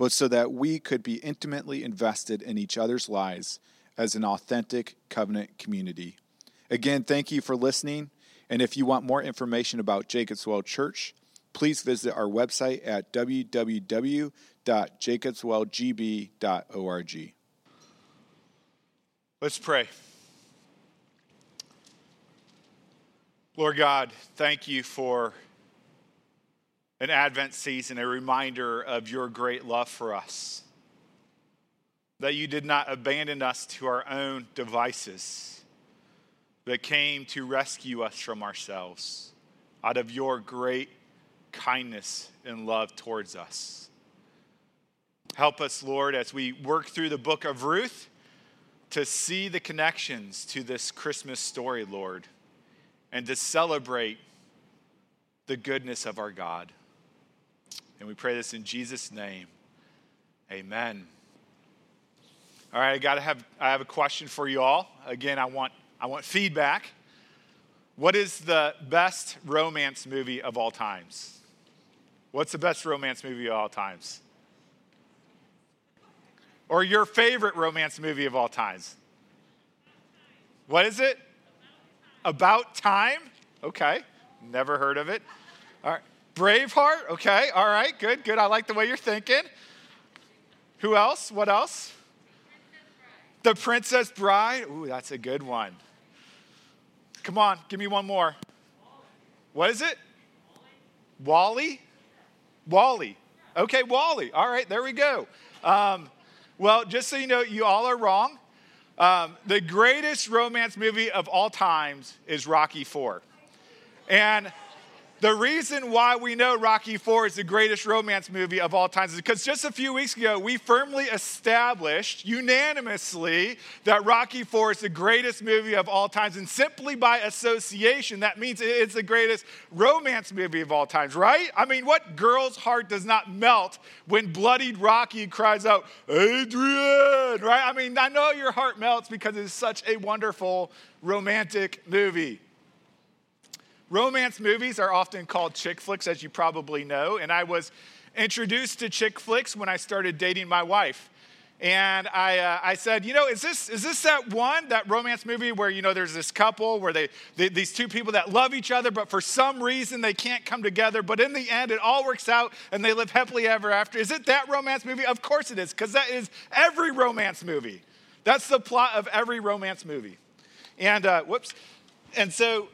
but so that we could be intimately invested in each other's lives as an authentic covenant community. Again, thank you for listening. And if you want more information about Jacob's Well Church, please visit our website at www.jacobswellgb.org. Let's pray. Lord God, thank you for an Advent season, a reminder of your great love for us. That you did not abandon us to our own devices, but came to rescue us from ourselves out of your great kindness and love towards us. Help us, Lord, as we work through the book of Ruth to see the connections to this Christmas story, Lord, and to celebrate the goodness of our God. And we pray this in Jesus' name. Amen. All right, I gotta have I have a question for you all. Again, I want I want feedback. What is the best romance movie of all times? What's the best romance movie of all times? Or your favorite romance movie of all times? What is it? About time? Okay, never heard of it. All right. Braveheart, okay, all right, good, good. I like the way you're thinking. Who else? What else? The Princess Bride. Ooh, that's a good one. Come on, give me one more. What is it? WALL-E? WALL-E. Okay, WALL-E. All right, there we go. Um, well, just so you know, you all are wrong. Um, the greatest romance movie of all times is Rocky Four, and the reason why we know Rocky IV is the greatest romance movie of all times is because just a few weeks ago, we firmly established unanimously that Rocky IV is the greatest movie of all times. And simply by association, that means it's the greatest romance movie of all times, right? I mean, what girl's heart does not melt when bloodied Rocky cries out, Adrian, right? I mean, I know your heart melts because it's such a wonderful romantic movie. Romance movies are often called chick flicks, as you probably know, and I was introduced to chick flicks when I started dating my wife. And I, uh, I said, you know, is this, is this that one, that romance movie where, you know, there's this couple where they, they, these two people that love each other, but for some reason they can't come together, but in the end it all works out and they live happily ever after. Is it that romance movie? Of course it is, because that is every romance movie. That's the plot of every romance movie. And, uh, whoops. And so,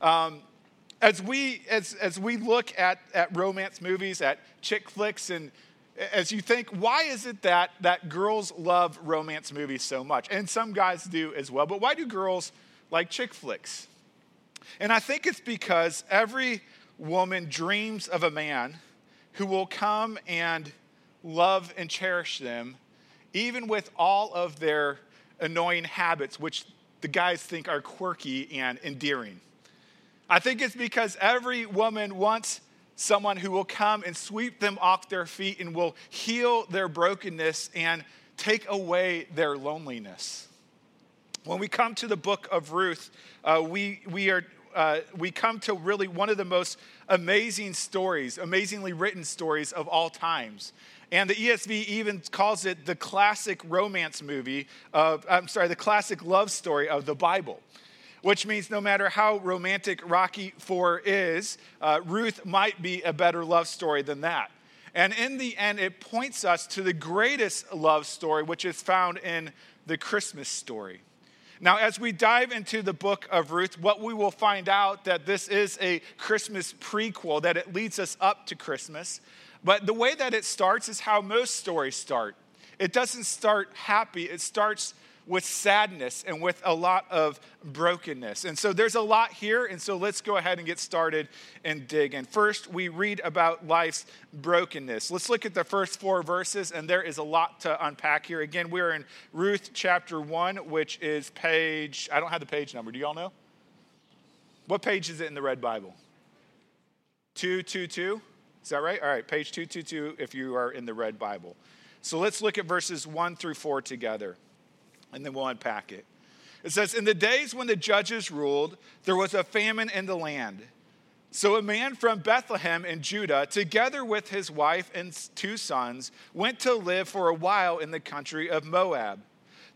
um, as we, as, as we look at, at romance movies, at chick flicks, and as you think, why is it that, that girls love romance movies so much? And some guys do as well, but why do girls like chick flicks? And I think it's because every woman dreams of a man who will come and love and cherish them, even with all of their annoying habits, which the guys think are quirky and endearing. I think it's because every woman wants someone who will come and sweep them off their feet and will heal their brokenness and take away their loneliness. When we come to the book of Ruth, uh, we, we, are, uh, we come to really one of the most amazing stories, amazingly written stories of all times. And the ESV even calls it the classic romance movie of, I'm sorry, the classic love story of the Bible which means no matter how romantic Rocky IV is, uh, Ruth might be a better love story than that. And in the end, it points us to the greatest love story, which is found in the Christmas story. Now, as we dive into the book of Ruth, what we will find out that this is a Christmas prequel, that it leads us up to Christmas. But the way that it starts is how most stories start. It doesn't start happy, it starts with sadness and with a lot of brokenness. And so there's a lot here, and so let's go ahead and get started and dig in. First, we read about life's brokenness. Let's look at the first four verses, and there is a lot to unpack here. Again, we're in Ruth chapter 1, which is page, I don't have the page number. Do y'all know? What page is it in the Red Bible? 222? Is that right? All right, page 222 if you are in the Red Bible. So let's look at verses 1 through 4 together, and then we'll unpack it. It says, In the days when the judges ruled, there was a famine in the land. So a man from Bethlehem in Judah, together with his wife and two sons, went to live for a while in the country of Moab.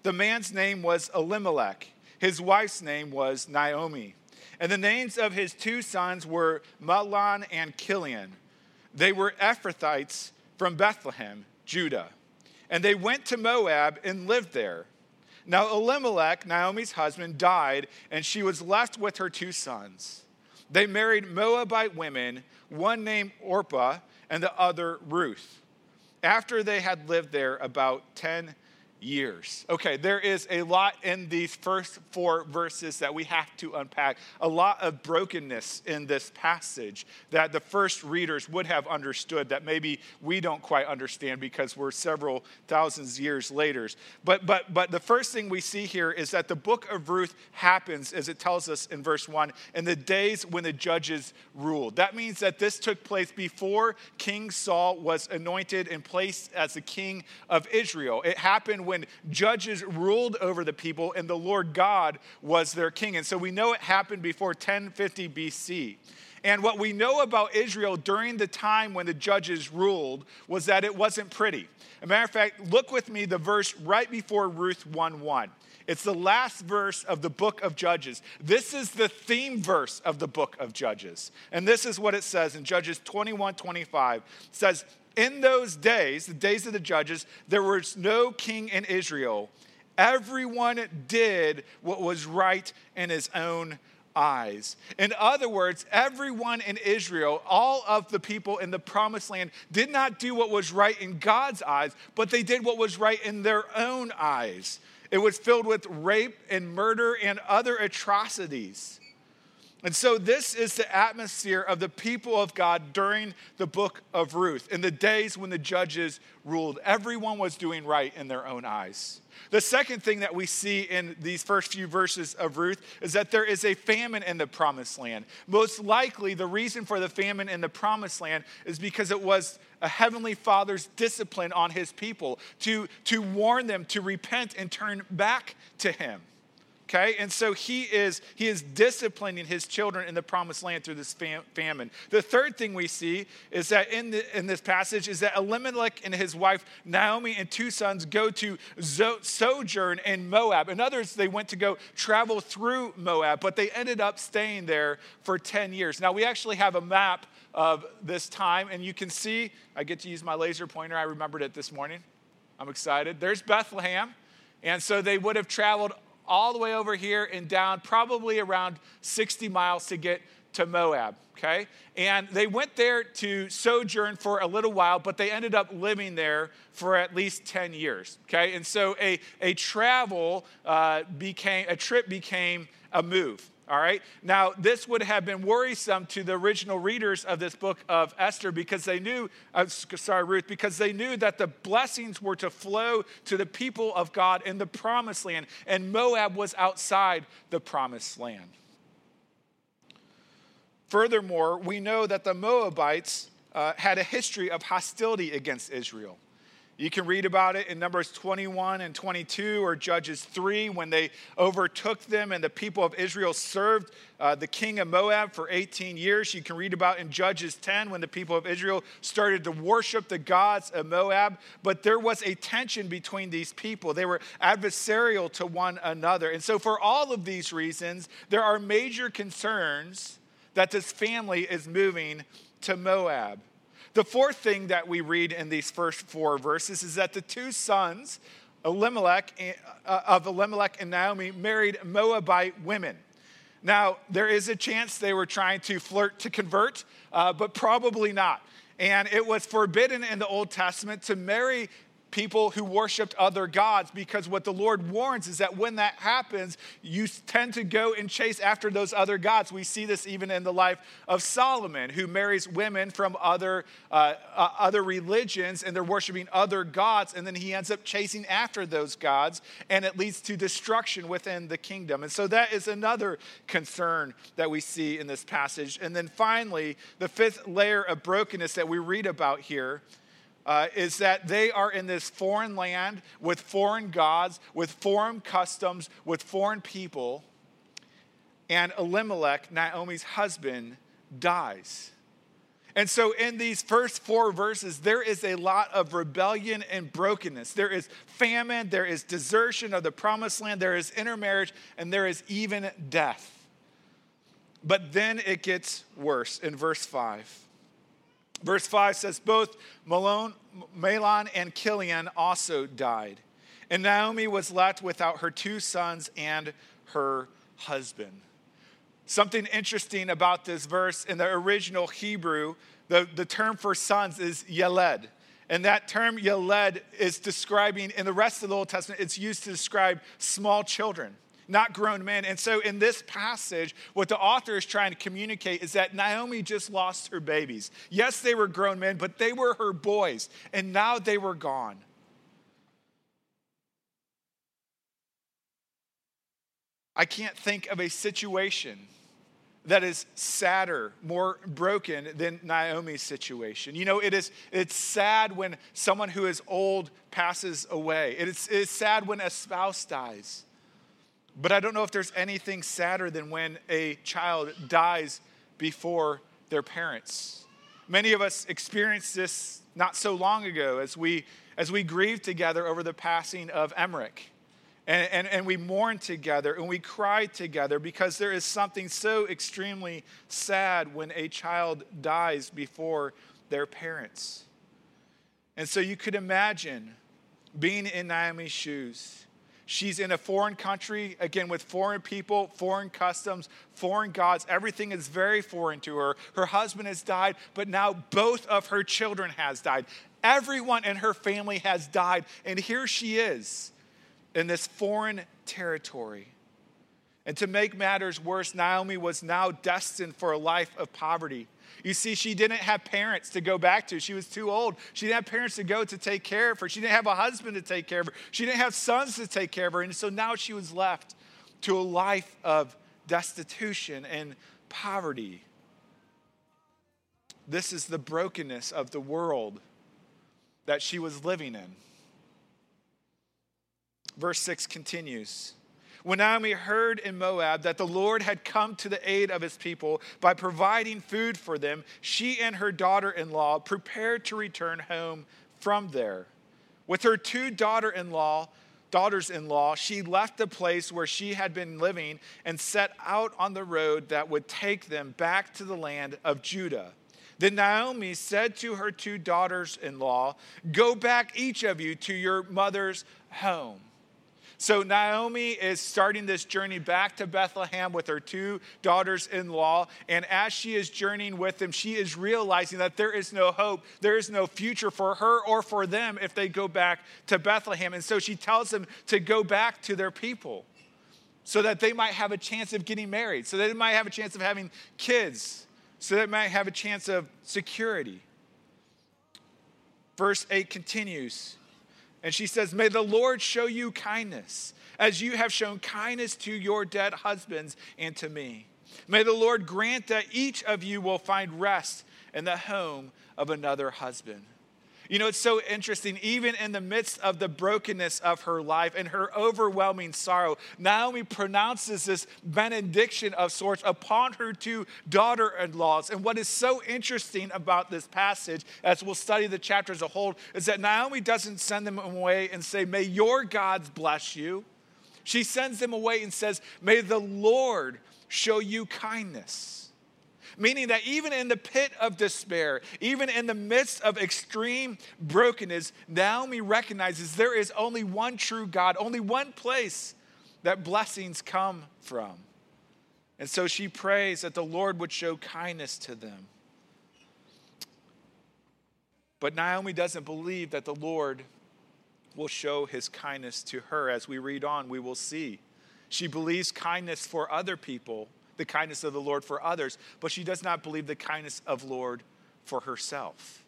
The man's name was Elimelech, his wife's name was Naomi. And the names of his two sons were Mahlon and Chilion. They were Ephrathites from Bethlehem, Judah. And they went to Moab and lived there. Now Elimelech, Naomi's husband, died, and she was left with her two sons. They married Moabite women, one named Orpah and the other Ruth. After they had lived there about 10 years. Okay, there is a lot in these first four verses that we have to unpack. A lot of brokenness in this passage that the first readers would have understood that maybe we don't quite understand because we're several thousands years later. But but but the first thing we see here is that the book of Ruth happens as it tells us in verse 1 in the days when the judges ruled. That means that this took place before King Saul was anointed and placed as the king of Israel. It happened when when judges ruled over the people and the Lord God was their king. And so we know it happened before 1050 BC. And what we know about Israel during the time when the judges ruled was that it wasn't pretty. As a matter of fact, look with me the verse right before Ruth 1 1. It's the last verse of the book of Judges. This is the theme verse of the book of Judges. And this is what it says in Judges 21 25. It says, in those days, the days of the judges, there was no king in Israel. Everyone did what was right in his own eyes. In other words, everyone in Israel, all of the people in the promised land, did not do what was right in God's eyes, but they did what was right in their own eyes. It was filled with rape and murder and other atrocities. And so, this is the atmosphere of the people of God during the book of Ruth, in the days when the judges ruled. Everyone was doing right in their own eyes. The second thing that we see in these first few verses of Ruth is that there is a famine in the promised land. Most likely, the reason for the famine in the promised land is because it was a heavenly father's discipline on his people to, to warn them to repent and turn back to him okay? And so he is he is disciplining his children in the promised land through this fam- famine. The third thing we see is that in, the, in this passage is that elimelech and his wife naomi and two sons go to Zo- sojourn in moab. In others they went to go travel through moab but they ended up staying there for 10 years. Now we actually have a map of this time and you can see i get to use my laser pointer i remembered it this morning i'm excited there's bethlehem and so they would have traveled all the way over here and down, probably around 60 miles to get to Moab, okay? And they went there to sojourn for a little while, but they ended up living there for at least 10 years, okay? And so a, a travel uh, became, a trip became a move. All right. Now, this would have been worrisome to the original readers of this book of Esther because they knew, uh, sorry, Ruth, because they knew that the blessings were to flow to the people of God in the promised land, and Moab was outside the promised land. Furthermore, we know that the Moabites uh, had a history of hostility against Israel. You can read about it in Numbers 21 and 22 or Judges 3 when they overtook them and the people of Israel served uh, the king of Moab for 18 years. You can read about in Judges 10 when the people of Israel started to worship the gods of Moab. But there was a tension between these people, they were adversarial to one another. And so, for all of these reasons, there are major concerns that this family is moving to Moab. The fourth thing that we read in these first four verses is that the two sons Elimelech, uh, of Elimelech and Naomi married Moabite women. Now, there is a chance they were trying to flirt to convert, uh, but probably not. And it was forbidden in the Old Testament to marry people who worshiped other gods because what the Lord warns is that when that happens, you tend to go and chase after those other gods. We see this even in the life of Solomon, who marries women from other, uh, uh, other religions and they're worshiping other gods, and then he ends up chasing after those gods, and it leads to destruction within the kingdom. And so that is another concern that we see in this passage. And then finally, the fifth layer of brokenness that we read about here uh, is that they are in this foreign land with foreign gods, with foreign customs, with foreign people. And Elimelech, Naomi's husband, dies. And so, in these first four verses, there is a lot of rebellion and brokenness. There is famine, there is desertion of the promised land, there is intermarriage, and there is even death. But then it gets worse in verse 5. Verse 5 says, Both Malone, Mahlon and Chilion also died. And Naomi was left without her two sons and her husband. Something interesting about this verse in the original Hebrew, the, the term for sons is yeled. And that term yeled is describing, in the rest of the Old Testament, it's used to describe small children not grown men. And so, in this passage, what the author is trying to communicate is that Naomi just lost her babies. Yes, they were grown men, but they were her boys, and now they were gone. I can't think of a situation that is sadder, more broken than Naomi's situation. You know, it is it's sad when someone who is old passes away. It is, it is sad when a spouse dies. But I don't know if there's anything sadder than when a child dies before their parents. Many of us experienced this not so long ago as we, as we grieved together over the passing of Emmerich. And, and, and we mourn together and we cry together because there is something so extremely sad when a child dies before their parents. And so you could imagine being in Naomi's shoes She's in a foreign country, again, with foreign people, foreign customs, foreign gods. Everything is very foreign to her. Her husband has died, but now both of her children has died. Everyone in her family has died, and here she is in this foreign territory. And to make matters worse, Naomi was now destined for a life of poverty. You see, she didn't have parents to go back to. She was too old. She didn't have parents to go to take care of her. She didn't have a husband to take care of her. She didn't have sons to take care of her. And so now she was left to a life of destitution and poverty. This is the brokenness of the world that she was living in. Verse 6 continues. When Naomi heard in Moab that the Lord had come to the aid of his people by providing food for them, she and her daughter in law prepared to return home from there. With her two daughter in law, daughters in law, she left the place where she had been living and set out on the road that would take them back to the land of Judah. Then Naomi said to her two daughters in law, Go back, each of you, to your mother's home. So Naomi is starting this journey back to Bethlehem with her two daughters in law. And as she is journeying with them, she is realizing that there is no hope, there is no future for her or for them if they go back to Bethlehem. And so she tells them to go back to their people so that they might have a chance of getting married, so they might have a chance of having kids, so they might have a chance of security. Verse 8 continues. And she says, May the Lord show you kindness, as you have shown kindness to your dead husbands and to me. May the Lord grant that each of you will find rest in the home of another husband. You know, it's so interesting. Even in the midst of the brokenness of her life and her overwhelming sorrow, Naomi pronounces this benediction of sorts upon her two daughter in laws. And what is so interesting about this passage, as we'll study the chapter as a whole, is that Naomi doesn't send them away and say, May your gods bless you. She sends them away and says, May the Lord show you kindness. Meaning that even in the pit of despair, even in the midst of extreme brokenness, Naomi recognizes there is only one true God, only one place that blessings come from. And so she prays that the Lord would show kindness to them. But Naomi doesn't believe that the Lord will show his kindness to her. As we read on, we will see. She believes kindness for other people, the kindness of the Lord for others, but she does not believe the kindness of Lord for herself.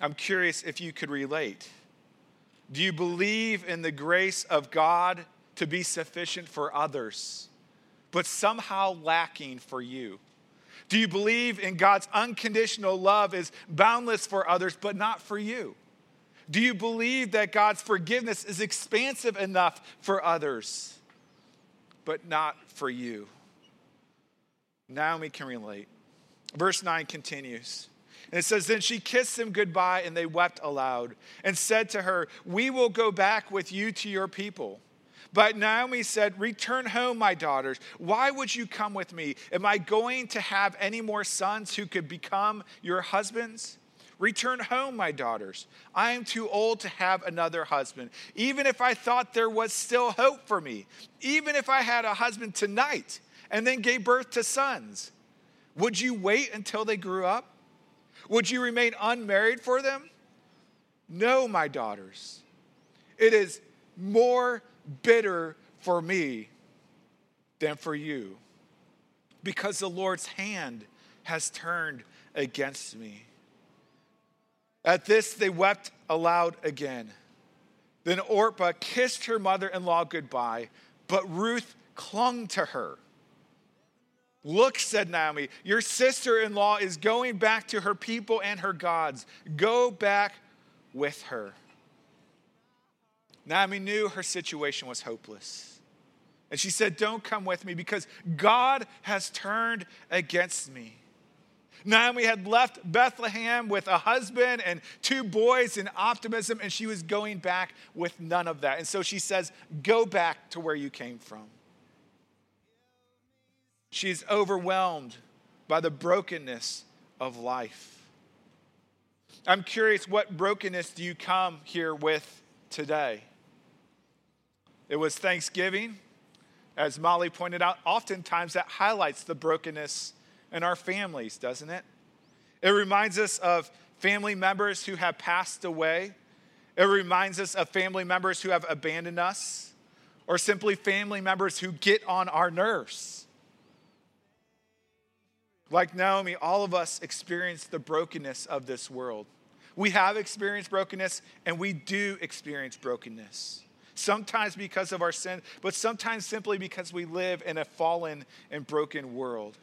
I'm curious if you could relate. Do you believe in the grace of God to be sufficient for others, but somehow lacking for you? Do you believe in God's unconditional love is boundless for others, but not for you? Do you believe that God's forgiveness is expansive enough for others, but not for you? Naomi can relate. Verse 9 continues. And it says, Then she kissed them goodbye, and they wept aloud, and said to her, We will go back with you to your people. But Naomi said, Return home, my daughters. Why would you come with me? Am I going to have any more sons who could become your husbands? Return home, my daughters. I am too old to have another husband. Even if I thought there was still hope for me, even if I had a husband tonight and then gave birth to sons, would you wait until they grew up? Would you remain unmarried for them? No, my daughters. It is more bitter for me than for you, because the Lord's hand has turned against me. At this, they wept aloud again. Then Orpah kissed her mother in law goodbye, but Ruth clung to her. Look, said Naomi, your sister in law is going back to her people and her gods. Go back with her. Naomi knew her situation was hopeless. And she said, Don't come with me because God has turned against me. Naomi had left Bethlehem with a husband and two boys in optimism, and she was going back with none of that. And so she says, Go back to where you came from. She's overwhelmed by the brokenness of life. I'm curious, what brokenness do you come here with today? It was Thanksgiving. As Molly pointed out, oftentimes that highlights the brokenness in our families, doesn't it? It reminds us of family members who have passed away. It reminds us of family members who have abandoned us, or simply family members who get on our nerves. Like Naomi, all of us experience the brokenness of this world. We have experienced brokenness and we do experience brokenness. Sometimes because of our sin, but sometimes simply because we live in a fallen and broken world.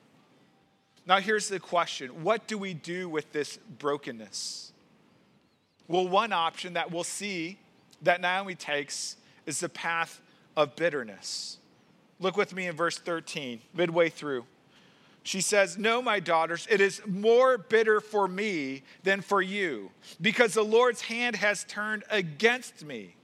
Now, here's the question What do we do with this brokenness? Well, one option that we'll see that Naomi takes is the path of bitterness. Look with me in verse 13, midway through. She says, No, my daughters, it is more bitter for me than for you, because the Lord's hand has turned against me.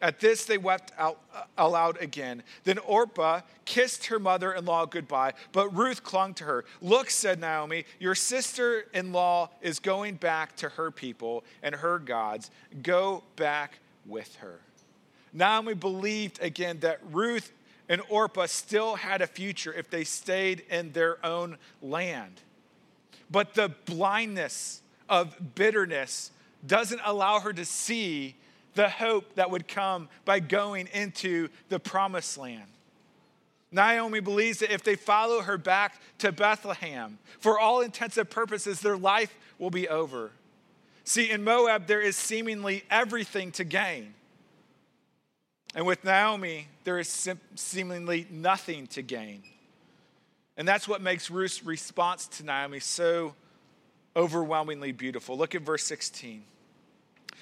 At this, they wept out uh, aloud again. Then Orpah kissed her mother in law goodbye, but Ruth clung to her. Look, said Naomi, your sister in law is going back to her people and her gods. Go back with her. Naomi believed again that Ruth and Orpah still had a future if they stayed in their own land. But the blindness of bitterness doesn't allow her to see the hope that would come by going into the promised land. Naomi believes that if they follow her back to Bethlehem, for all intents and purposes, their life will be over. See, in Moab, there is seemingly everything to gain. And with Naomi, there is seemingly nothing to gain. And that's what makes Ruth's response to Naomi so overwhelmingly beautiful. Look at verse 16.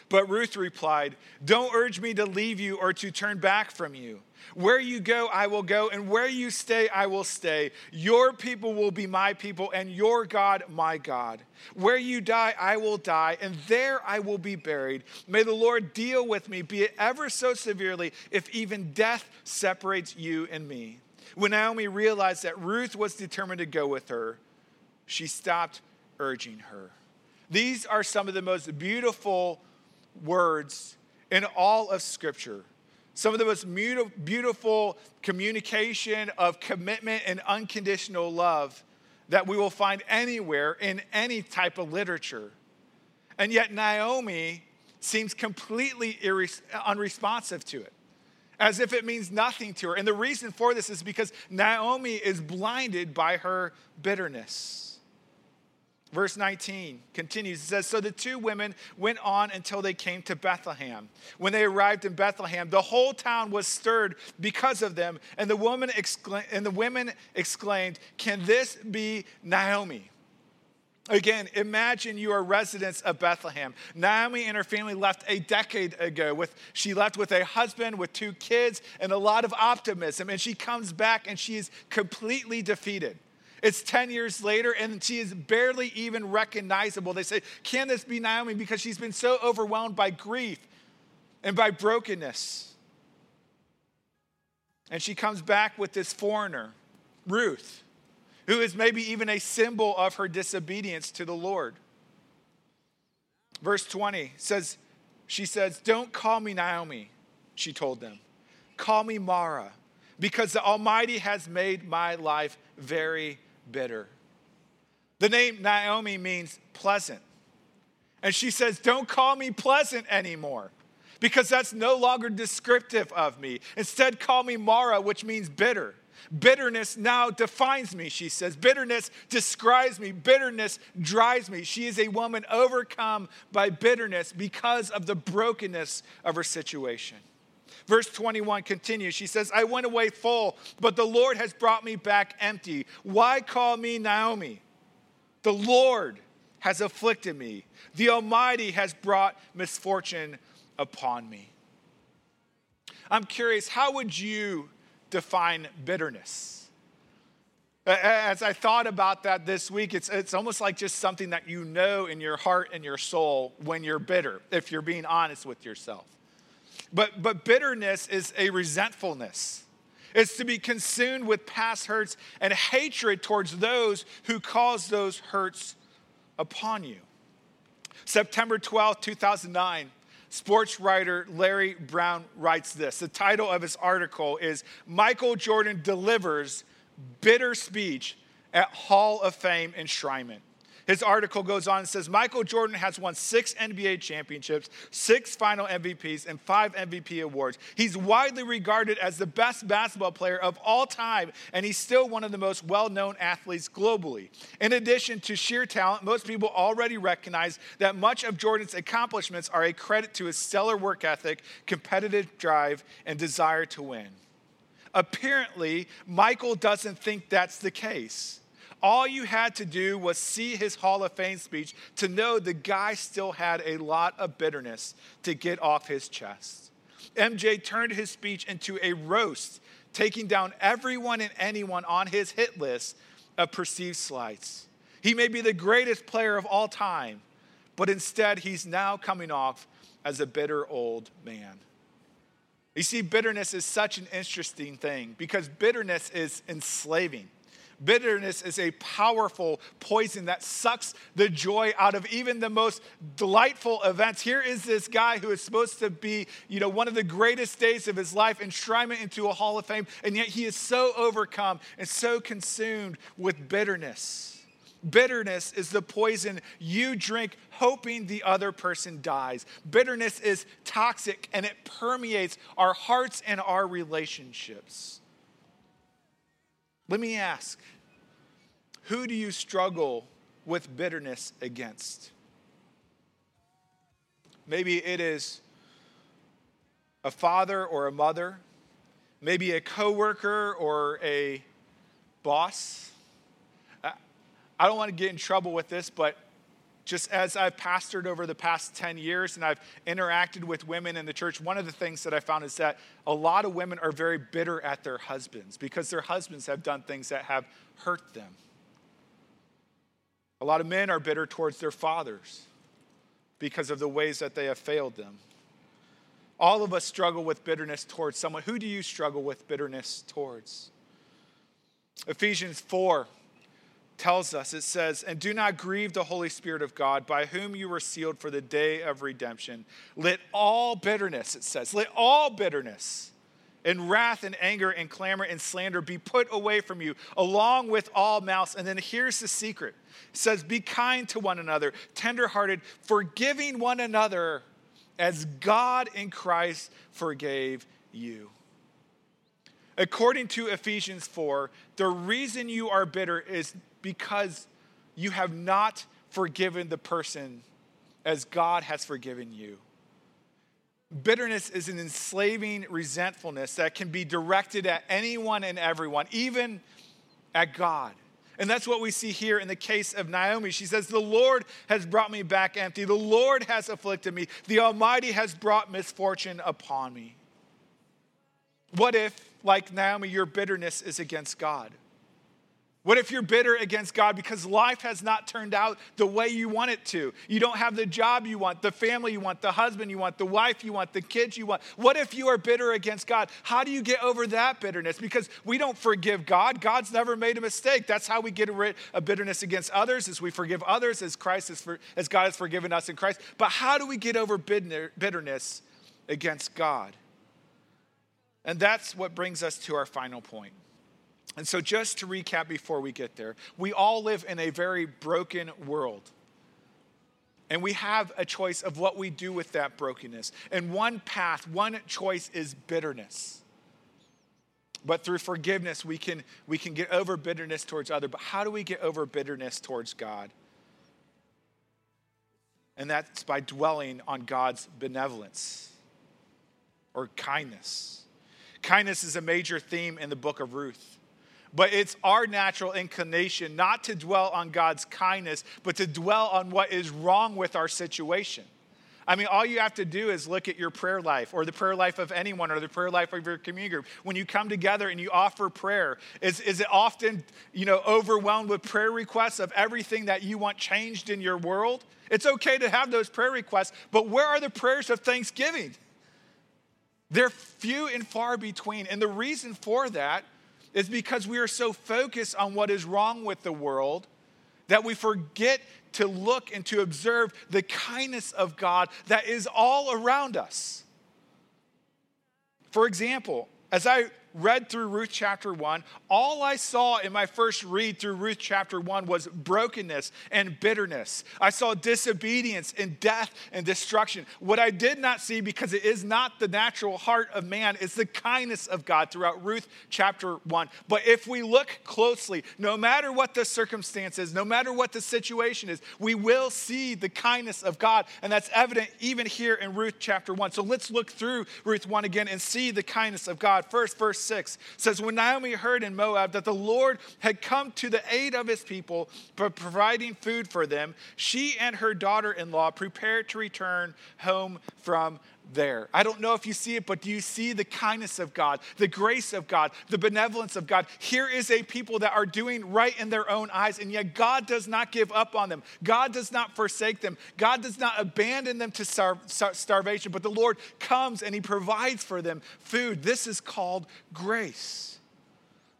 But Ruth replied, Don't urge me to leave you or to turn back from you. Where you go, I will go, and where you stay, I will stay. Your people will be my people, and your God, my God. Where you die, I will die, and there I will be buried. May the Lord deal with me, be it ever so severely, if even death separates you and me. When Naomi realized that Ruth was determined to go with her, she stopped urging her. These are some of the most beautiful words in all of Scripture. Some of the most beautiful communication of commitment and unconditional love that we will find anywhere in any type of literature. And yet, Naomi seems completely irres- unresponsive to it, as if it means nothing to her. And the reason for this is because Naomi is blinded by her bitterness. Verse 19 continues. It says, So the two women went on until they came to Bethlehem. When they arrived in Bethlehem, the whole town was stirred because of them, and the, woman excla- and the women exclaimed, Can this be Naomi? Again, imagine you are residents of Bethlehem. Naomi and her family left a decade ago. With, she left with a husband, with two kids, and a lot of optimism. And she comes back and she is completely defeated. It's 10 years later, and she is barely even recognizable. They say, Can this be Naomi? Because she's been so overwhelmed by grief and by brokenness. And she comes back with this foreigner, Ruth, who is maybe even a symbol of her disobedience to the Lord. Verse 20 says, She says, Don't call me Naomi, she told them. Call me Mara, because the Almighty has made my life very bitter. The name Naomi means pleasant. And she says, Don't call me pleasant anymore because that's no longer descriptive of me. Instead, call me Mara, which means bitter. Bitterness now defines me, she says. Bitterness describes me. Bitterness drives me. She is a woman overcome by bitterness because of the brokenness of her situation. Verse 21 continues. She says, I went away full, but the Lord has brought me back empty. Why call me Naomi? The Lord has afflicted me. The Almighty has brought misfortune upon me. I'm curious, how would you define bitterness? As I thought about that this week, it's, it's almost like just something that you know in your heart and your soul when you're bitter, if you're being honest with yourself. But, but bitterness is a resentfulness. It's to be consumed with past hurts and hatred towards those who cause those hurts upon you. September 12, 2009, sports writer Larry Brown writes this. The title of his article is Michael Jordan Delivers Bitter Speech at Hall of Fame Enshrinement. His article goes on and says Michael Jordan has won six NBA championships, six final MVPs, and five MVP awards. He's widely regarded as the best basketball player of all time, and he's still one of the most well known athletes globally. In addition to sheer talent, most people already recognize that much of Jordan's accomplishments are a credit to his stellar work ethic, competitive drive, and desire to win. Apparently, Michael doesn't think that's the case. All you had to do was see his Hall of Fame speech to know the guy still had a lot of bitterness to get off his chest. MJ turned his speech into a roast, taking down everyone and anyone on his hit list of perceived slights. He may be the greatest player of all time, but instead he's now coming off as a bitter old man. You see, bitterness is such an interesting thing because bitterness is enslaving. Bitterness is a powerful poison that sucks the joy out of even the most delightful events. Here is this guy who is supposed to be, you know, one of the greatest days of his life, enshrinement into a hall of fame, and yet he is so overcome and so consumed with bitterness. Bitterness is the poison you drink hoping the other person dies. Bitterness is toxic and it permeates our hearts and our relationships. Let me ask who do you struggle with bitterness against? Maybe it is a father or a mother, maybe a coworker or a boss. I don't want to get in trouble with this, but just as I've pastored over the past 10 years and I've interacted with women in the church, one of the things that I found is that a lot of women are very bitter at their husbands because their husbands have done things that have hurt them. A lot of men are bitter towards their fathers because of the ways that they have failed them. All of us struggle with bitterness towards someone. Who do you struggle with bitterness towards? Ephesians 4 tells us it says, And do not grieve the Holy Spirit of God, by whom you were sealed for the day of redemption. Let all bitterness, it says, let all bitterness and wrath and anger and clamor and slander be put away from you, along with all malice. And then here's the secret it says, Be kind to one another, tenderhearted, forgiving one another as God in Christ forgave you. According to Ephesians 4, the reason you are bitter is because you have not forgiven the person as God has forgiven you. Bitterness is an enslaving resentfulness that can be directed at anyone and everyone, even at God. And that's what we see here in the case of Naomi. She says, The Lord has brought me back empty. The Lord has afflicted me. The Almighty has brought misfortune upon me. What if, like Naomi, your bitterness is against God? What if you're bitter against God because life has not turned out the way you want it to? You don't have the job you want, the family you want, the husband you want, the wife you want, the kids you want. What if you are bitter against God? How do you get over that bitterness? Because we don't forgive God. God's never made a mistake. That's how we get rid of bitterness against others, as we forgive others as Christ is for, as God has forgiven us in Christ. But how do we get over bitterness against God? And that's what brings us to our final point. And so, just to recap before we get there, we all live in a very broken world. And we have a choice of what we do with that brokenness. And one path, one choice is bitterness. But through forgiveness, we can, we can get over bitterness towards others. But how do we get over bitterness towards God? And that's by dwelling on God's benevolence or kindness. Kindness is a major theme in the book of Ruth. But it's our natural inclination not to dwell on God's kindness, but to dwell on what is wrong with our situation. I mean, all you have to do is look at your prayer life or the prayer life of anyone or the prayer life of your community group. When you come together and you offer prayer, is, is it often, you know, overwhelmed with prayer requests of everything that you want changed in your world? It's okay to have those prayer requests, but where are the prayers of thanksgiving? They're few and far between. And the reason for that is because we are so focused on what is wrong with the world that we forget to look and to observe the kindness of God that is all around us. For example, as I read through Ruth chapter 1, all I saw in my first read through Ruth chapter 1 was brokenness and bitterness. I saw disobedience and death and destruction. What I did not see, because it is not the natural heart of man, is the kindness of God throughout Ruth chapter 1. But if we look closely, no matter what the circumstances, no matter what the situation is, we will see the kindness of God. And that's evident even here in Ruth chapter 1. So let's look through Ruth 1 again and see the kindness of God. First, verse 6 says, When Naomi heard in Moab that the Lord had come to the aid of his people by providing food for them, she and her daughter in law prepared to return home from there. I don't know if you see it, but do you see the kindness of God, the grace of God, the benevolence of God? Here is a people that are doing right in their own eyes, and yet God does not give up on them. God does not forsake them. God does not abandon them to star- starvation, but the Lord comes and He provides for them food. This is called grace.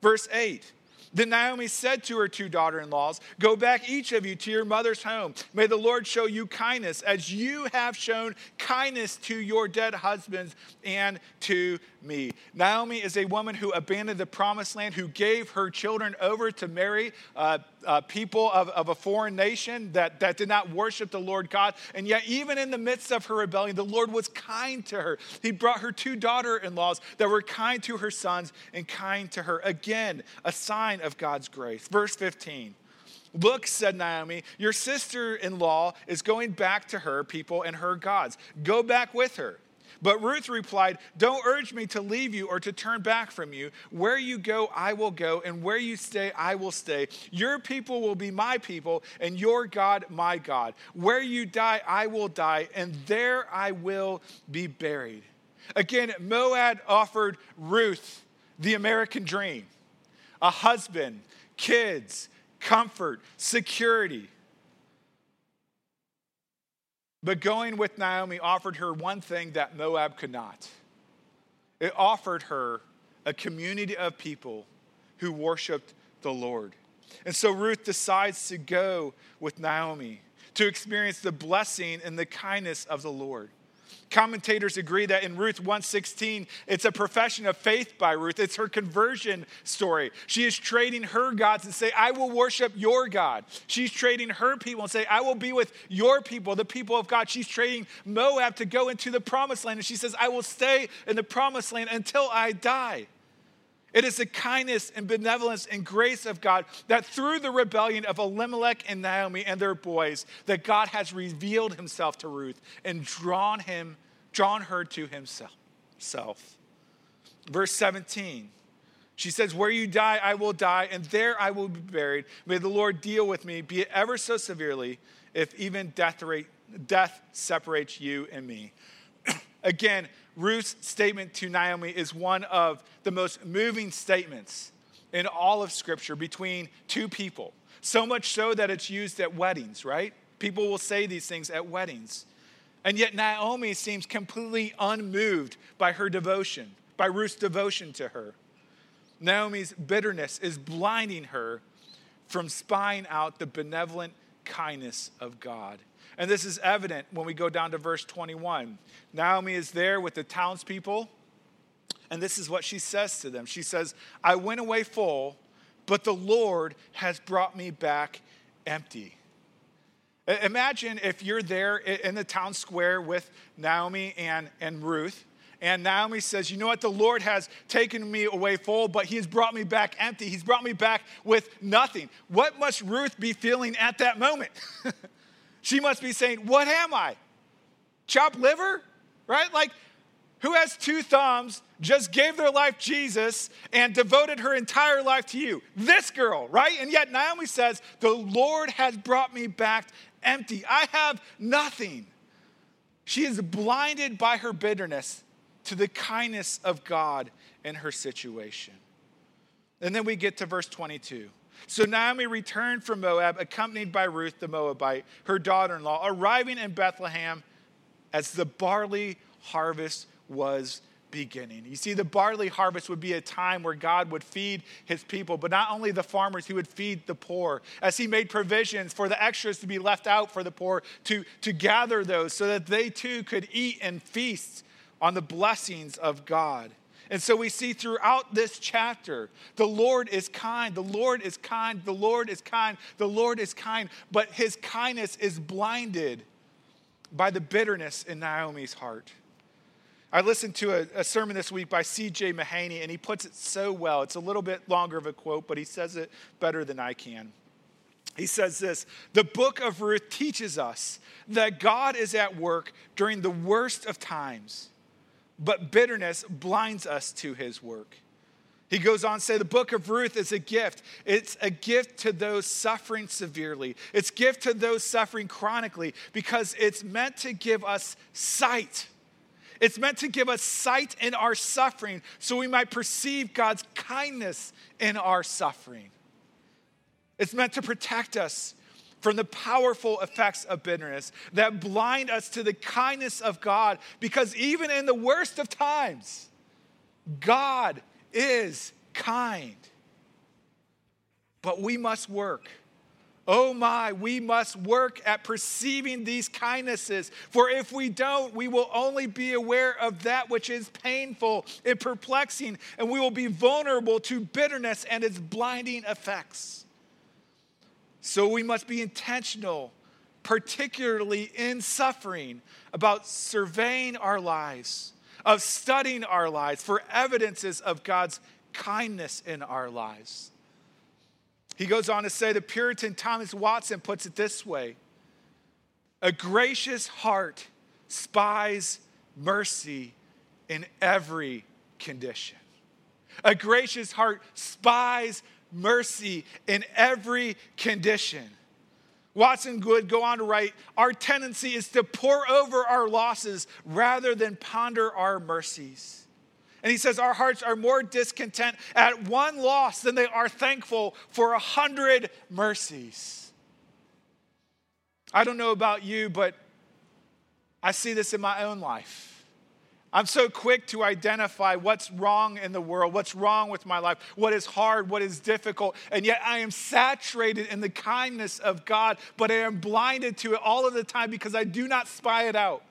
Verse 8 then Naomi said to her two daughter in laws, Go back, each of you, to your mother's home. May the Lord show you kindness, as you have shown kindness to your dead husbands and to me. Naomi is a woman who abandoned the promised land, who gave her children over to marry uh, uh, people of, of a foreign nation that, that did not worship the Lord God. And yet, even in the midst of her rebellion, the Lord was kind to her. He brought her two daughter in laws that were kind to her sons and kind to her. Again, a sign of God's grace. Verse 15. Look, said Naomi, your sister in law is going back to her people and her gods. Go back with her. But Ruth replied, Don't urge me to leave you or to turn back from you. Where you go, I will go, and where you stay, I will stay. Your people will be my people, and your God, my God. Where you die, I will die, and there I will be buried. Again, Moab offered Ruth the American dream a husband, kids, comfort, security. But going with Naomi offered her one thing that Moab could not it offered her a community of people who worshiped the Lord. And so Ruth decides to go with Naomi to experience the blessing and the kindness of the Lord. Commentators agree that in Ruth 116, it's a profession of faith by Ruth. It's her conversion story. She is trading her gods and say, I will worship your God. She's trading her people and say, I will be with your people, the people of God. She's trading Moab to go into the promised land. And she says, I will stay in the promised land until I die. It is the kindness and benevolence and grace of God that through the rebellion of Elimelech and Naomi and their boys, that God has revealed himself to Ruth and drawn him, drawn her to himself. Self. Verse 17. She says, Where you die, I will die, and there I will be buried. May the Lord deal with me, be it ever so severely, if even death, rate, death separates you and me. Again, Ruth's statement to Naomi is one of the most moving statements in all of Scripture between two people. So much so that it's used at weddings, right? People will say these things at weddings. And yet Naomi seems completely unmoved by her devotion, by Ruth's devotion to her. Naomi's bitterness is blinding her from spying out the benevolent kindness of God. And this is evident when we go down to verse 21. Naomi is there with the townspeople, and this is what she says to them. She says, I went away full, but the Lord has brought me back empty. Imagine if you're there in the town square with Naomi and, and Ruth, and Naomi says, You know what? The Lord has taken me away full, but He has brought me back empty. He's brought me back with nothing. What must Ruth be feeling at that moment? She must be saying, What am I? Chopped liver? Right? Like, who has two thumbs, just gave their life Jesus, and devoted her entire life to you? This girl, right? And yet Naomi says, The Lord has brought me back empty. I have nothing. She is blinded by her bitterness to the kindness of God in her situation. And then we get to verse 22. So Naomi returned from Moab, accompanied by Ruth the Moabite, her daughter in law, arriving in Bethlehem as the barley harvest was beginning. You see, the barley harvest would be a time where God would feed his people, but not only the farmers, he would feed the poor as he made provisions for the extras to be left out for the poor to, to gather those so that they too could eat and feast on the blessings of God. And so we see throughout this chapter, the Lord is kind, the Lord is kind, the Lord is kind, the Lord is kind, but his kindness is blinded by the bitterness in Naomi's heart. I listened to a, a sermon this week by C.J. Mahaney, and he puts it so well. It's a little bit longer of a quote, but he says it better than I can. He says this The book of Ruth teaches us that God is at work during the worst of times but bitterness blinds us to his work. He goes on to say the book of Ruth is a gift. It's a gift to those suffering severely. It's gift to those suffering chronically because it's meant to give us sight. It's meant to give us sight in our suffering so we might perceive God's kindness in our suffering. It's meant to protect us from the powerful effects of bitterness that blind us to the kindness of God because even in the worst of times, God is kind. But we must work. Oh my, we must work at perceiving these kindnesses. For if we don't, we will only be aware of that which is painful and perplexing, and we will be vulnerable to bitterness and its blinding effects. So we must be intentional, particularly in suffering, about surveying our lives, of studying our lives for evidences of God's kindness in our lives. He goes on to say the Puritan Thomas Watson puts it this way A gracious heart spies mercy in every condition. A gracious heart spies mercy in every condition. Watson would go on to write Our tendency is to pore over our losses rather than ponder our mercies. And he says, Our hearts are more discontent at one loss than they are thankful for a hundred mercies. I don't know about you, but I see this in my own life. I'm so quick to identify what's wrong in the world, what's wrong with my life, what is hard, what is difficult, and yet I am saturated in the kindness of God, but I am blinded to it all of the time because I do not spy it out.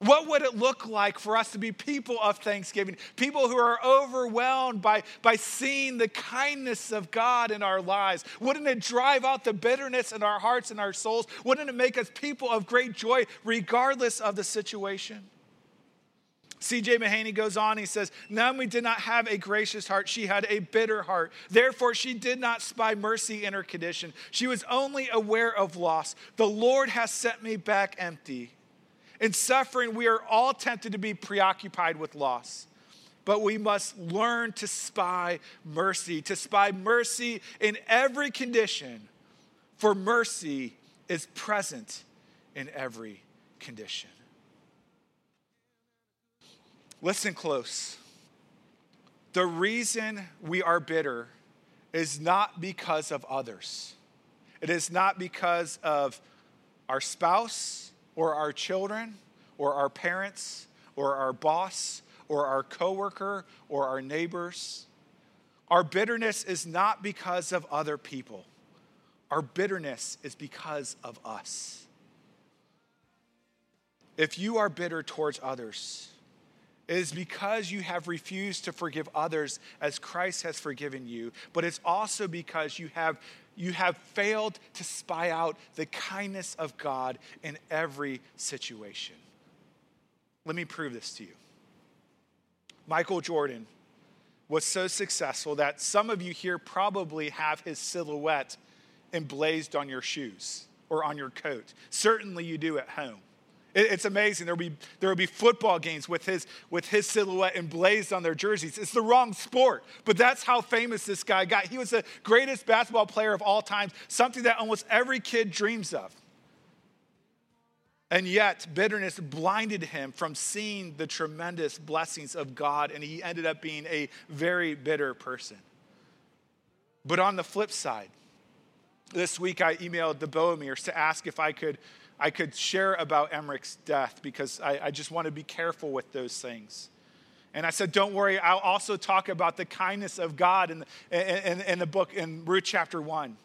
What would it look like for us to be people of thanksgiving? People who are overwhelmed by, by seeing the kindness of God in our lives. Wouldn't it drive out the bitterness in our hearts and our souls? Wouldn't it make us people of great joy regardless of the situation? C.J. Mahaney goes on, he says, Naomi did not have a gracious heart, she had a bitter heart. Therefore, she did not spy mercy in her condition. She was only aware of loss. The Lord has sent me back empty. In suffering, we are all tempted to be preoccupied with loss, but we must learn to spy mercy, to spy mercy in every condition, for mercy is present in every condition. Listen close. The reason we are bitter is not because of others. It is not because of our spouse or our children or our parents or our boss or our coworker or our neighbors. Our bitterness is not because of other people. Our bitterness is because of us. If you are bitter towards others, it is because you have refused to forgive others as Christ has forgiven you, but it's also because you have, you have failed to spy out the kindness of God in every situation. Let me prove this to you. Michael Jordan was so successful that some of you here probably have his silhouette emblazed on your shoes or on your coat. Certainly you do at home. It's amazing. There will be, there will be football games with his, with his silhouette emblazed on their jerseys. It's the wrong sport, but that's how famous this guy got. He was the greatest basketball player of all time, something that almost every kid dreams of. And yet, bitterness blinded him from seeing the tremendous blessings of God, and he ended up being a very bitter person. But on the flip side, this week I emailed the Bohemiers to ask if I could I could share about Emmerich death because I, I just want to be careful with those things. And I said, Don't worry, I'll also talk about the kindness of God in the, in, in the book in Ruth chapter 1.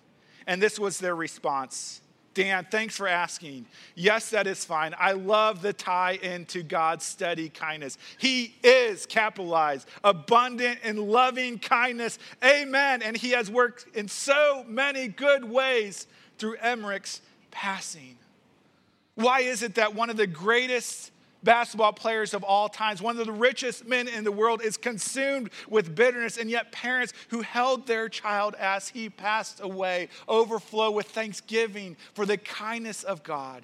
And this was their response Dan, thanks for asking. Yes, that is fine. I love the tie into God's steady kindness. He is capitalized, abundant in loving kindness. Amen. And He has worked in so many good ways through Emmerich's passing. Why is it that one of the greatest basketball players of all times, one of the richest men in the world, is consumed with bitterness, and yet parents who held their child as he passed away overflow with thanksgiving for the kindness of God?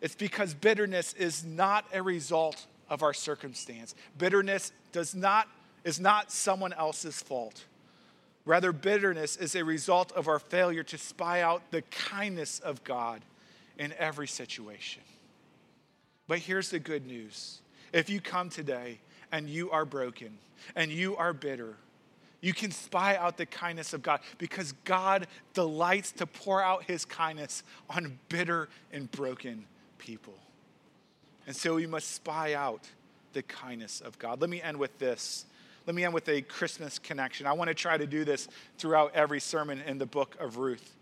It's because bitterness is not a result of our circumstance. Bitterness does not, is not someone else's fault. Rather, bitterness is a result of our failure to spy out the kindness of God in every situation. But here's the good news if you come today and you are broken and you are bitter, you can spy out the kindness of God because God delights to pour out his kindness on bitter and broken people. And so we must spy out the kindness of God. Let me end with this. Let me end with a Christmas connection. I want to try to do this throughout every sermon in the book of Ruth.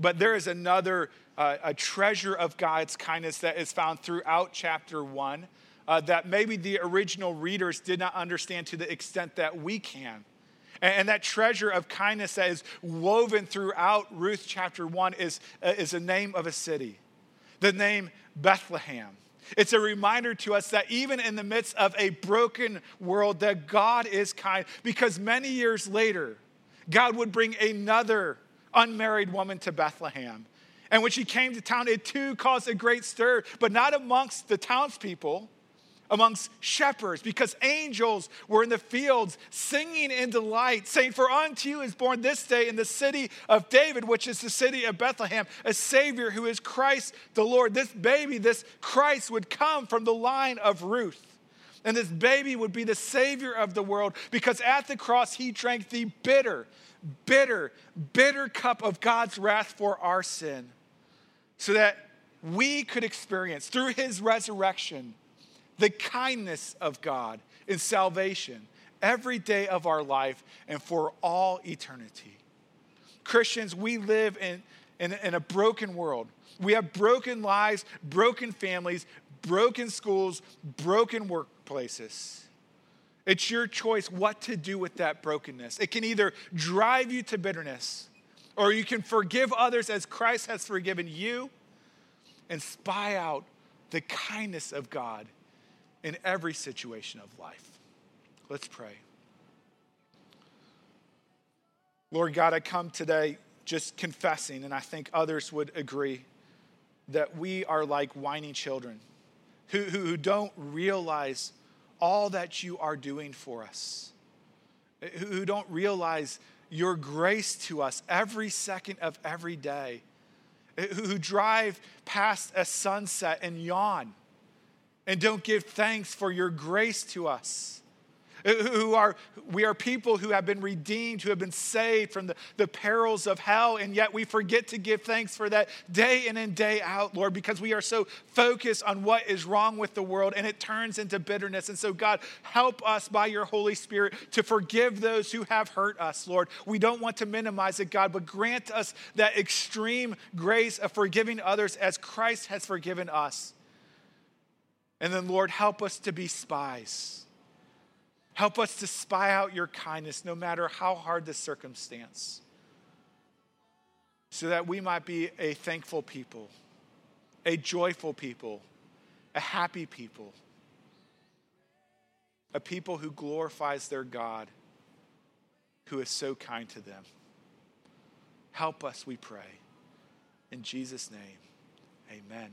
But there is another uh, a treasure of God's kindness that is found throughout chapter one uh, that maybe the original readers did not understand to the extent that we can. And, that treasure of kindness that is woven throughout Ruth chapter one is, uh, is a name of a city, the name Bethlehem. It's a reminder to us that even in the midst of a broken world, that God is kind, because many years later, God would bring another unmarried woman to Bethlehem. And when she came to town, it too caused a great stir, but not amongst the townspeople, amongst shepherds, because angels were in the fields singing in delight, saying, For unto you is born this day in the city of David, which is the city of Bethlehem, a Savior who is Christ the Lord. This baby, this Christ, would come from the line of Ruth. And this baby would be the Savior of the world because at the cross he drank the bitter, bitter, bitter cup of God's wrath for our sin so that we could experience through his resurrection the kindness of God in salvation every day of our life and for all eternity. Christians, we live in, in, in, a broken world. We have broken lives, broken families, broken schools, broken workplaces. It's your choice what to do with that brokenness. It can either drive you to bitterness, or you can forgive others as Christ has forgiven you and spy out the kindness of God in every situation of life. Let's pray. Lord God, I come today just confessing, and I think others would agree, that we are like whining children who, who, who don't realize all that you are doing for us, who, don't realize your grace to us every second of every day, who drive past a sunset and yawn and don't give thanks for your grace to us Uh, who are we are people who have been redeemed who have been saved from the, the perils of hell and yet we forget to give thanks for that day in and day out lord because we are so focused on what is wrong with the world and it turns into bitterness. And so god help us by your holy spirit to forgive those who have hurt us lord. We don't want to minimize it god but grant us that extreme grace of forgiving others as christ has forgiven us. And then lord help us to be spies Help us to spy out your kindness no matter how hard the circumstance, so that we might be a thankful people, a joyful people, a happy people, a people who glorifies their God, who is so kind to them. Help us, we pray. In Jesus' name, amen.